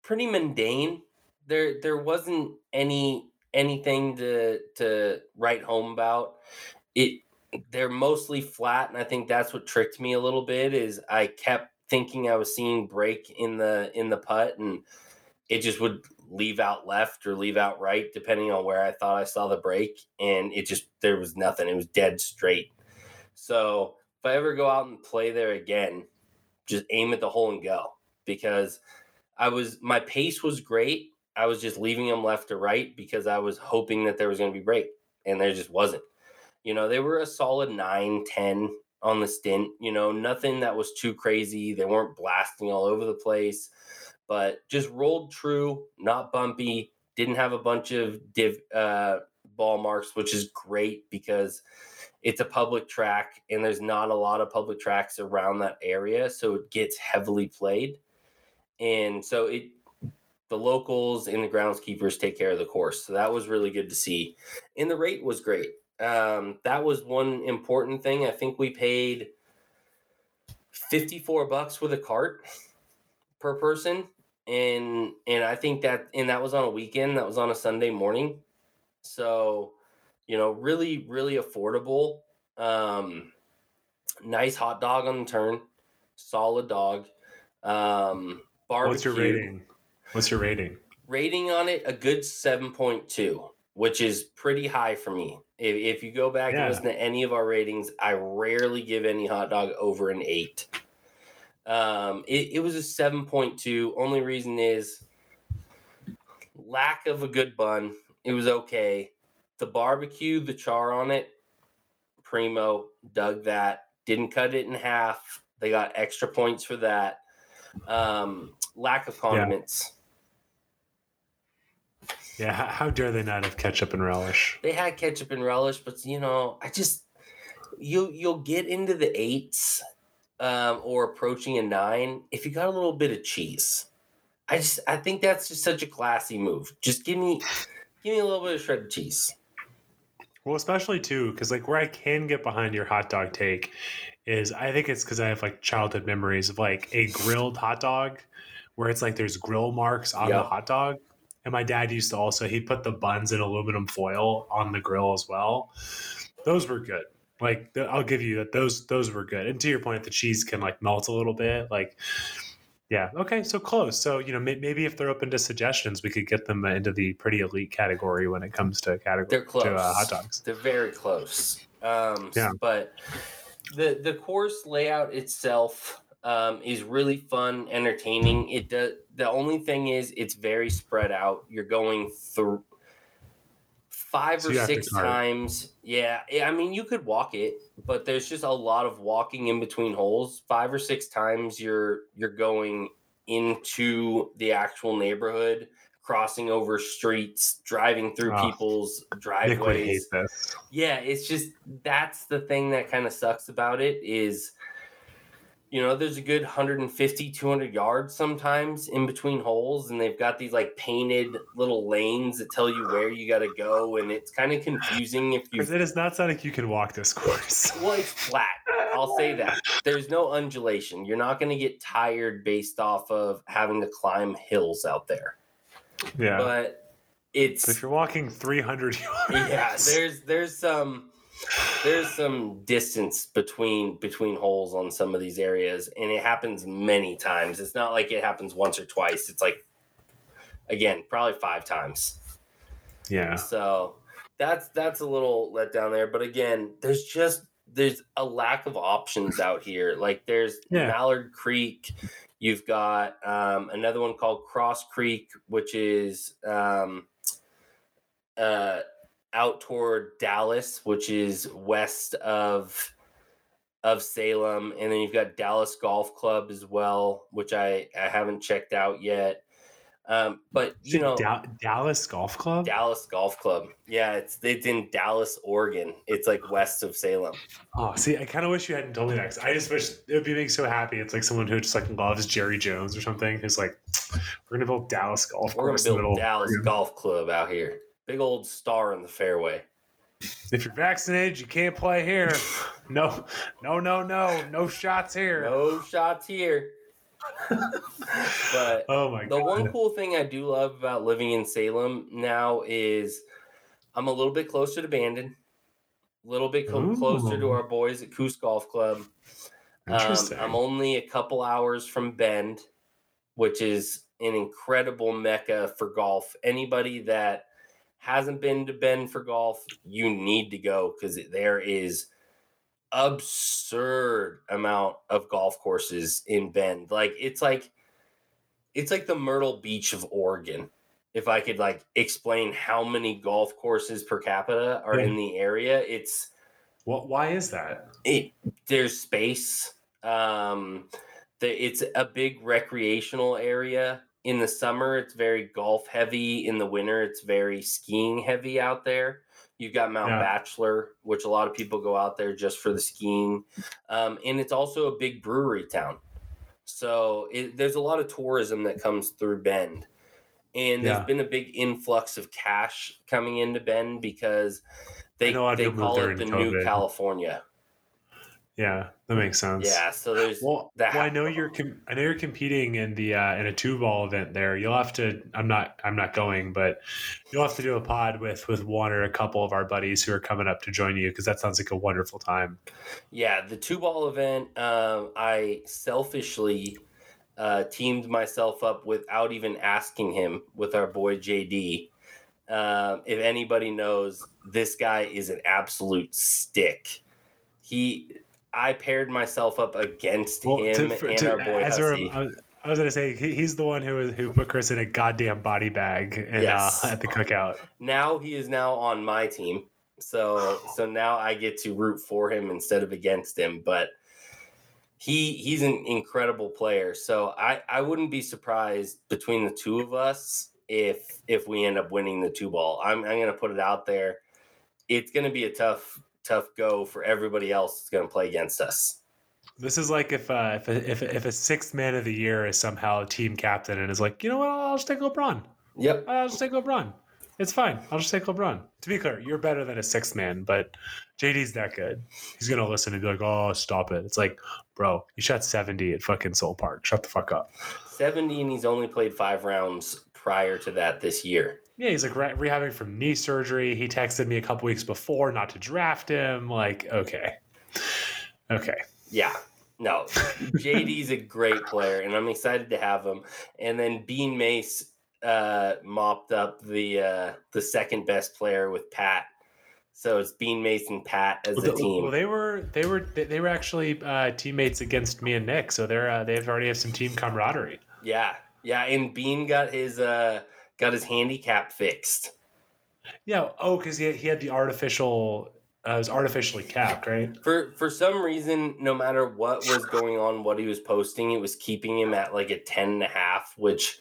pretty mundane. There there wasn't any anything to to write home about. It they're mostly flat, and I think that's what tricked me a little bit. Is I kept thinking I was seeing break in the in the putt, and it just would leave out left or leave out right, depending on where I thought I saw the break, and it just there was nothing. It was dead straight. So if I ever go out and play there again, just aim at the hole and go because I was my pace was great. I was just leaving them left to right because I was hoping that there was going to be break, and there just wasn't. You know, they were a solid 9, 10 on the stimp. You know, nothing that was too crazy. They weren't blasting all over the place, but just rolled true, not bumpy. Didn't have a bunch of div uh, ball marks, which is great because it's a public track and there's not a lot of public tracks around that area, so it gets heavily played and so it the locals and the groundskeepers take care of the course. So that was really good to see. And the rate was great. Um, that was one important thing. I think we paid 54 bucks with a cart per person. And and I think that and that was on a weekend, that was on a Sunday morning. So, you know, really, really affordable. Um nice hot dog on the turn, solid dog. Um barbecue. What's your rating? What's your rating? Rating on it, a good 7.2, which is pretty high for me. If, if you go back Yeah. and listen to any of our ratings, I rarely give any hot dog over an 8. Um, it, it was a 7.2. Only reason is lack of a good bun. It was okay. The barbecue, the char on it, primo, dug that. Didn't cut it in half. They got extra points for that. Um, lack of condiments. Yeah, how, how dare they not have ketchup and relish? They had ketchup and relish, but you know, I just you you'll get into the eights um, or approaching a nine if you got a little bit of cheese. I just I think that's just such a classy move. Just give me give me a little bit of shredded cheese. Well, especially too, because like where I can get behind your hot dog take is I think it's because I have like childhood memories of like a grilled hot dog where it's like there's grill marks on the hot dog. And my dad used to also he'd put the buns in aluminum foil on the grill as well. Those were good. Like th- I'll give you that those those were good. And to your point, the cheese can like melt a little bit. Like yeah, okay, so close. So you know may- maybe if they're open to suggestions, we could get them into the pretty elite category when it comes to category They're close. to uh, hot dogs. They're very close. Um, Yeah. But the the course layout itself um, is really fun, entertaining. It does. The only thing is, it's very spread out. You're going through five So or you have to six times. Yeah, I mean, you could walk it, but there's just a lot of walking in between holes. Five or six times, you're you're going into the actual neighborhood crossing over streets driving through Oh, people's driveways hate this. yeah it's just that's the thing that kind of sucks about it is you know there's a good 150 200 yards sometimes in between holes and they've got these like painted little lanes that tell you where you got to go and it's kind of confusing if you it does not sound like you can walk this course. well it's flat. I'll say that. There's no undulation. You're not going to get tired based off of having to climb hills out there. Yeah. but it's if you're walking 300 yards, yeah there's there's some there's some distance between between holes on some of these areas and it happens many times. It's not like it happens once or twice. It's like again probably five times. Yeah. so that's that's a little let down there. But again there's just there's a lack of options out here. Like there's Yeah. mallard creek. You've got um, another one called cross creek which is um, uh, out toward dallas which is west of of salem and then you've got dallas golf club as well which i i haven't checked out yet Um, but you know, Da- Dallas Golf Club. Dallas Golf Club. Yeah, it's it's in Dallas, Oregon. It's like west of Salem. Oh, see, I kind of wish you hadn't told me that. I just wish it would be me so happy. It's like someone who just like loves Jerry Jones or something. Who's like, we're gonna build Dallas Golf We're gonna Course in the build Dallas Golf Club out here. Big old star in the fairway. If you're vaccinated, you can't play here. No, no, no, no, no shots here. No shots here. but Oh my the god. one cool thing I do love about living in Salem now is I'm a little bit closer to Bandon, a little bit co- closer to our boys at Coos Golf Club. Um. I'm only a couple hours from Bend, which is an incredible mecca for golf. Anybody that hasn't been to Bend for golf, you need to go because there is absurd amount of golf courses in Bend. Like it's like it's like the Myrtle Beach of Oregon. If I could like explain how many golf courses per capita are in the area, it's What? Why is that? it there's space um the, it's a big recreational area in the summer it's very golf heavy. In the winter it's very skiing heavy out there. You've got mount Yeah. bachelor which a lot of people go out there just for the skiing. Um, and it's also a big brewery town. So it, there's a lot of tourism that comes through bend. And Yeah. there's been a big influx of cash coming into bend because they, know a lot of they call it the in new california Yeah, that makes sense. yeah, so there's Well, that well, I know you're. Com- I know you're competing in the uh, in a two ball event there. You'll have to. I'm not. I'm not going, but you'll have to do a pod with with one or a couple of our buddies who are coming up to join you because that sounds like a wonderful time. yeah the two ball event. Um, I selfishly uh, teamed myself up without even asking him with our boy JD. Um, if anybody knows, this guy is an absolute stick. He, I paired myself up against him to- and to- our boy as a-. I was- was gonna say he, he's the one who who put Chris in a goddamn body bag and, Yes. uh, at the cookout. now he is now on my team. So so now I get to root for him instead of against him. But he he's an incredible player. So I, I wouldn't be surprised between the two of us if if we end up winning the two ball. I'm I'm gonna put it out there. It's gonna be a tough tough go for everybody else that's gonna play against us. This is like if uh, if a, if a, if a sixth man of the year is somehow a team captain and is like, you know what, I'll just take LeBron. Yep. I'll just take LeBron. It's fine. I'll just take LeBron. To be clear, you're better than a sixth man, but JD's that good. He's gonna listen and be like, "Oh, stop it." It's like, bro, you shot 70 at fucking Soul Park. Shut the fuck up. 70 and he's only played five rounds prior to that this year. Yeah, he's like re- rehabbing from knee surgery. He texted me a couple weeks before not to draft him. Like, okay, okay. Yeah. No, JD's a great player, and I'm excited to have him. And then Bean Mace uh, mopped up the uh, the second best player with Pat. So it's Bean Mace and Pat as Well, a team. well, they were they were they, they were actually uh, teammates against me and Nick, so they're uh, they've already have some team camaraderie. yeah, yeah. And Bean got his uh, got his handicap fixed. Yeah. Oh, because he, he had the artificial. Uh, it was artificially capped, right? For for some reason, no matter what was going on, what he was posting, it was keeping him at like a ten and a half, which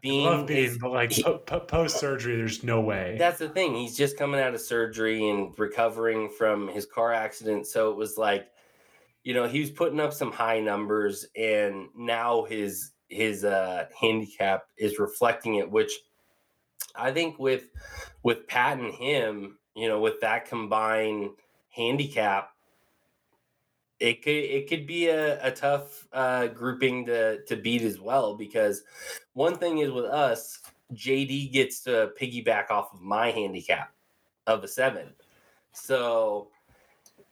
Bean Love Bean, is but like po- po- post surgery, there's no way. That's the thing. He's just coming out of surgery and recovering from his car accident. So it was like, you know, he was putting up some high numbers and now his his uh handicap is reflecting it, which I think with with Pat and him, you know, with that combined handicap, it could it could be a, a tough uh, grouping to to beat as well because one thing is with us, JD gets to piggyback off of my handicap of a seven. So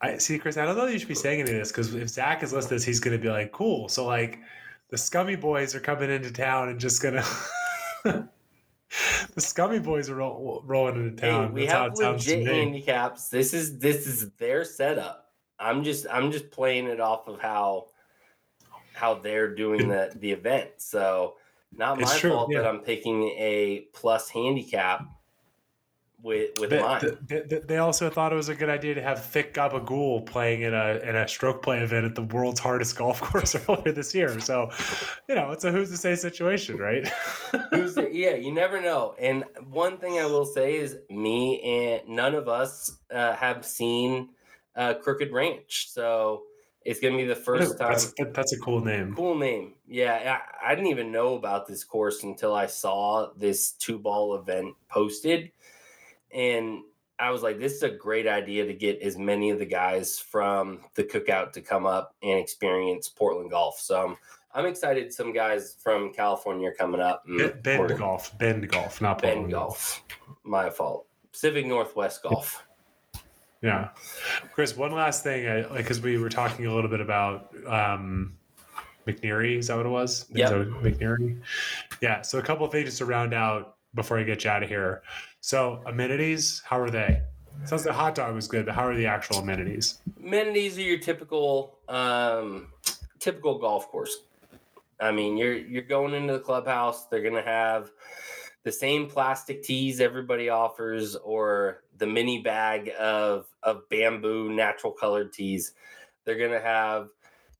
I see, Chris. I don't know that you should be saying any of this because if Zach is listening, he's going to be like, "Cool." So like, the scummy boys are coming into town and just gonna. the scummy boys are roll, rolling into hey, town. we That's have it sounds to legit handicaps. This is this is their setup. I'm just I'm just playing it off of how how they're doing the the event. So not my true, fault that. I'm picking a plus handicap with with They, mine. they- also thought it was a good idea to have Thick Gabagool playing in a in a stroke play event at the world's hardest golf course earlier this year. So, you know, it's a who's to say situation, right? Who's the- yeah, you never know. And one thing I will say is, me and none of us uh, have seen uh, Crooked Ranch, so it's gonna be the first time. that's that- that's a cool name. Cool name. Yeah, I, I didn't even know about this course until I saw this two ball event posted. And I was like, this is a great idea to get as many of the guys from the cookout to come up and experience Portland golf. So um, I'm excited. Some guys from California are coming up. Bend, Bend golf, Bend golf, not Bend Portland golf. My fault. Pacific Northwest golf. Yeah, Chris. One last thing, I, like because we were talking a little bit about um, McNeary. Is that what it was? Is Yep. that what- McNeary. Yeah. So a couple of things to round out before I get you out of here. So amenities, how are they? Sounds like hot dog was good, but how are the actual amenities? amenities are your typical um typical golf course i mean you're you're going into the clubhouse they're gonna have the same plastic tees everybody offers or the mini bag of of bamboo natural colored tees they're gonna have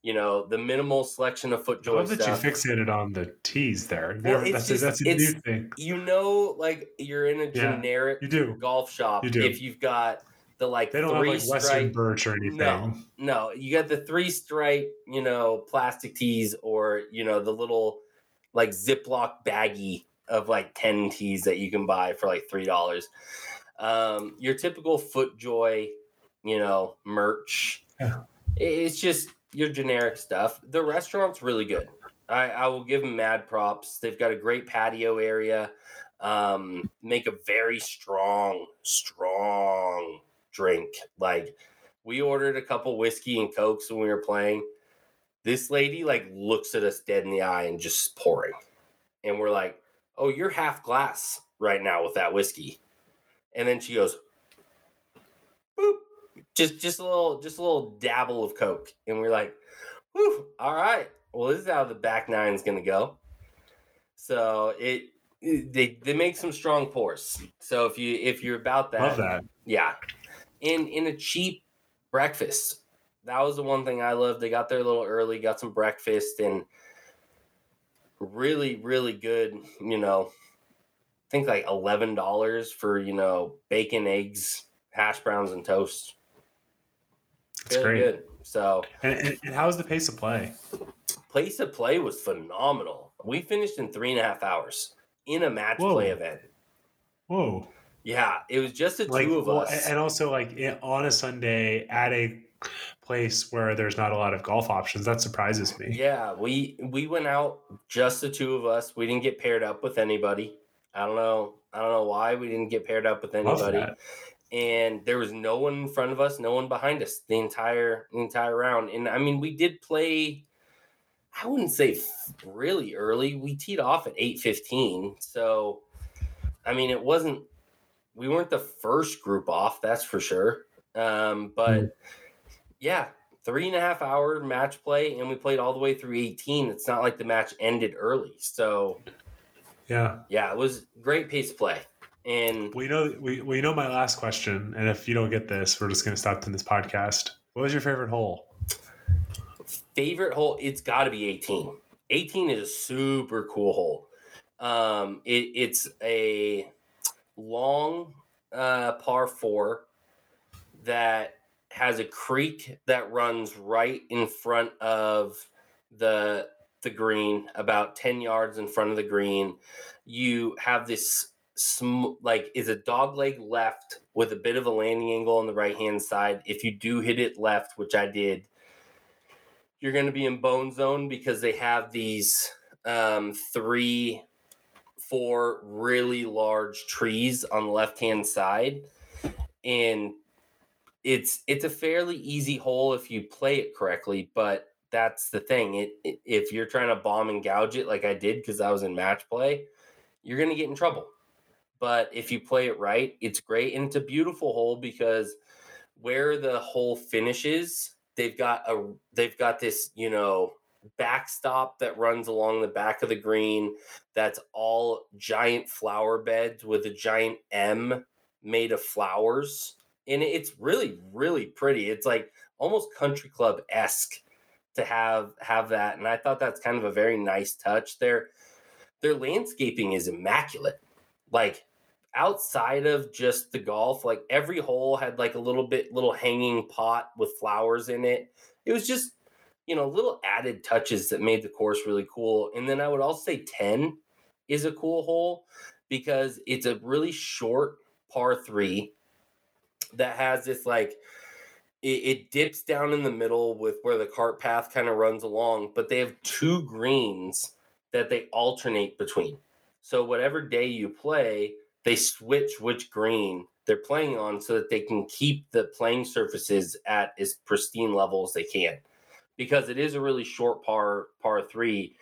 you know the minimal selection of I footjoy love that stuff you fixated on the tees there. Well, that's, just- a, that's a new thing. you know like you're in a Yeah, generic You do. golf shop You do. if you've got the like They don't have three like Western stripe birch or anything. No. No, you got the three stripe, you know, plastic tees or, you know, the little like Ziploc baggie of like 10 tees that you can buy for like $3. Um, your typical FootJoy, you know, merch. Yeah. It's just your generic stuff. The restaurant's really good. I, I will give them mad props. They've got a great patio area. Um, make a very strong, strong drink. Like we ordered a couple whiskey and cokes when we were playing. This lady like looks at us dead in the eye and just pouring. And we're like, "Oh, you're half glass right now with that whiskey." And then she goes, "Boop." Just just a little just a little dabble of coke. And we're like, "Whew, all right. Well, this is how the back nine is going to go." So, it they they make some strong pours. So if you if you're about that, Love that. yeah. In in a cheap breakfast. That was the one thing I loved. They got there a little early, got some breakfast and really, really good, you know. I think like eleven dollars for, you know, bacon, eggs, hash browns, and toast. That's Really great. good. So And, and, and how's the pace of play? Pace of play was phenomenal. We finished in three and a half hours in a match Whoa. play event. Whoa. Yeah, it was just the like two of us. and also like on a sunday at a place where there's not a lot of golf options that surprises me Yeah, we we went out just the two of us. We didn't get paired up with anybody. I don't know. I don't know why we didn't get paired up with anybody. And there was no one in front of us, no one behind us the entire the entire round. And I mean, we did play. I wouldn't say really early. We teed off at eight fifteen. So, I mean, it wasn't. We weren't the first group off, that's for sure. Um, but Mm. yeah, three and a half hour match play, and we played all the way through 18. It's not like the match ended early. So, yeah yeah, it was great pace of play. And we know we, we know my last question and if you don't get this we're just going to stop in this podcast what was your favorite hole favorite hole, it's got to be 18. 18 is a super cool hole. Um, it, it's a long uh, par four that has a creek that runs right in front of the the green, about 10 yards in front of the green. You have this sm- like is a dog leg left with a bit of a landing angle on the right hand side. If you do hit it left, which I did, you're going to be in bone zone because they have these um, three, four really large trees on the left hand side, and it's it's a fairly easy hole if you play it correctly. But that's the thing. It, it if you're trying to bomb and gouge it like I did because I was in match play, you're going to get in trouble. But if you play it right, it's great and it's a beautiful hole because where the hole finishes they've got a they've got this you know backstop that runs along the back of the green that's all giant flower beds with a giant m made of flowers, and it's really really pretty. It's like almost country club esque to have have that, and I thought that's kind of a very nice touch. Their their landscaping is immaculate, like outside of just the golf, like every hole had like a little bit little hanging pot with flowers in it. It was just you know little added touches that made the course really cool. And then I would also say ten is a cool hole because it's a really short par three that has this like it, it, dips down in the middle with where the cart path kind of runs along, but they have two greens that they alternate between. So whatever day you play, they switch which green they're playing on so that they can keep the playing surfaces at as pristine level as they can. Because it is a really short par par three.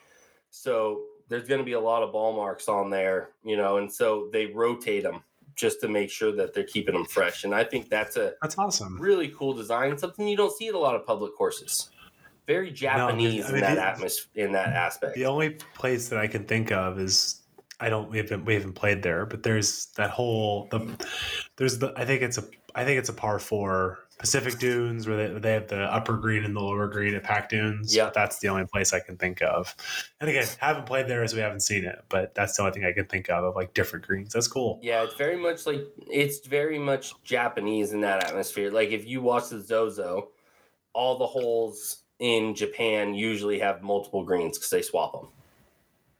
So there's going to be a lot of ball marks on there, you know, and so they rotate them just to make sure that they're keeping them fresh. And I think that's a that's awesome, really cool design, something you don't see at a lot of public courses. Very Japanese no, I mean, in that atmosphere, in that aspect. The only place that I can think of is I don't we haven't we haven't played there, but there's that whole the there's the I think it's a I think it's a par four Pacific Dunes where they, they have the upper green and the lower green at Pac Dunes. Yeah, that's the only place I can think of. And again, haven't played there as we haven't seen it, but that's the only thing I can think of of like different greens. That's cool. Yeah, it's very much like it's very much Japanese in that atmosphere. Like if you watch the Zozo, all the holes in Japan usually have multiple greens because they swap them.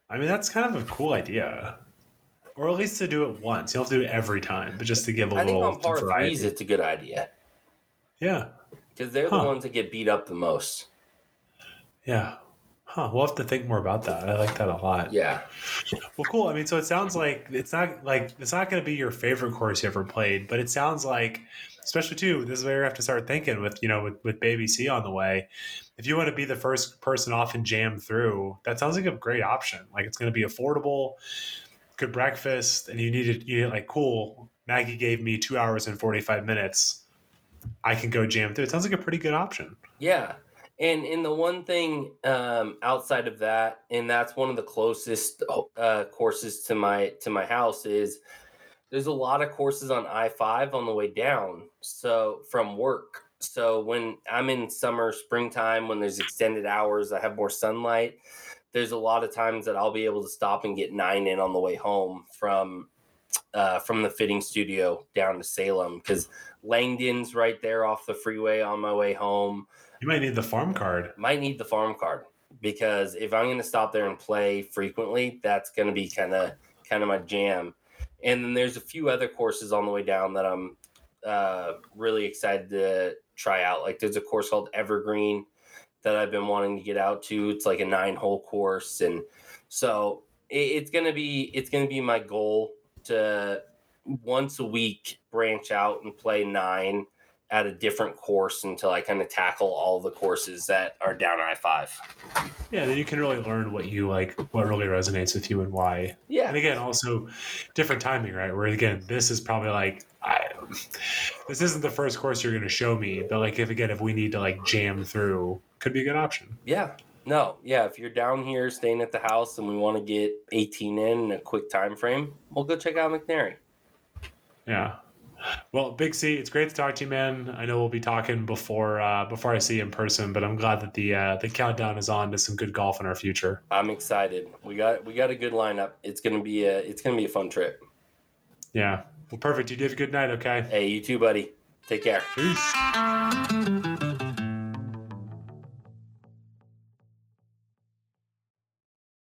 I mean, that's kind of a cool idea. Or at least to do it once. You don't have to do it every time, but just to give a I little think on par variety. threes, it's a good idea. Yeah. Because they're huh. the ones that get beat up the most. Yeah. Huh. We'll have to think more about that. I like that a lot. Yeah. Well, cool. I mean, so it sounds like it's not like it's not going to be your favorite course you ever played, but it sounds like, especially too, this is where you have to start thinking with you know with with Baby C on the way. If you want to be the first person off and jam through, that sounds like a great option. Like it's going to be affordable, good breakfast, and you need it. You need like cool. Maggie gave me two hours and forty five minutes I can go jam through. It sounds like a pretty good option. Yeah. And in the one thing um, outside of that, and that's one of the closest uh, courses to my to my house is there's a lot of courses on I five on the way down. So from work. So when I'm in summer, springtime, when there's extended hours, I have more sunlight. There's a lot of times that I'll be able to stop and get nine in on the way home from uh, from the fitting studio down to Salem because Langdon's right there off the freeway on my way home. You might need the farm card. Might need the farm card because if I'm going to stop there and play frequently, that's going to be kind of kind of my jam. And then there's a few other courses on the way down that I'm uh, really excited to try out. Like there's a course called Evergreen that I've been wanting to get out to. It's like a nine hole course, and so it, it's gonna be it's gonna be my goal to once a week branch out and play nine at a different course until I kind of tackle all the courses that are down I five. Yeah, then you can really learn what you like, what really resonates with you, and why. Yeah, and again, also different timing, right? Where again, this is probably like I, this isn't the first course you're going to show me, but like if again, if we need to like jam through, could be a good option. Yeah, no, yeah. If you're down here staying at the house and we want to get 18 in in a quick time frame, we'll go check out McNary. Yeah. Well, Big C, it's great to talk to you, man. I know we'll be talking before uh, before I see you in person, but I'm glad that the uh, the countdown is on to some good golf in our future. I'm excited. We got we got a good lineup. It's gonna be a it's gonna be a fun trip. Yeah. Well, perfect. You did a good night. Okay. Hey, you too, buddy. Take care. Peace.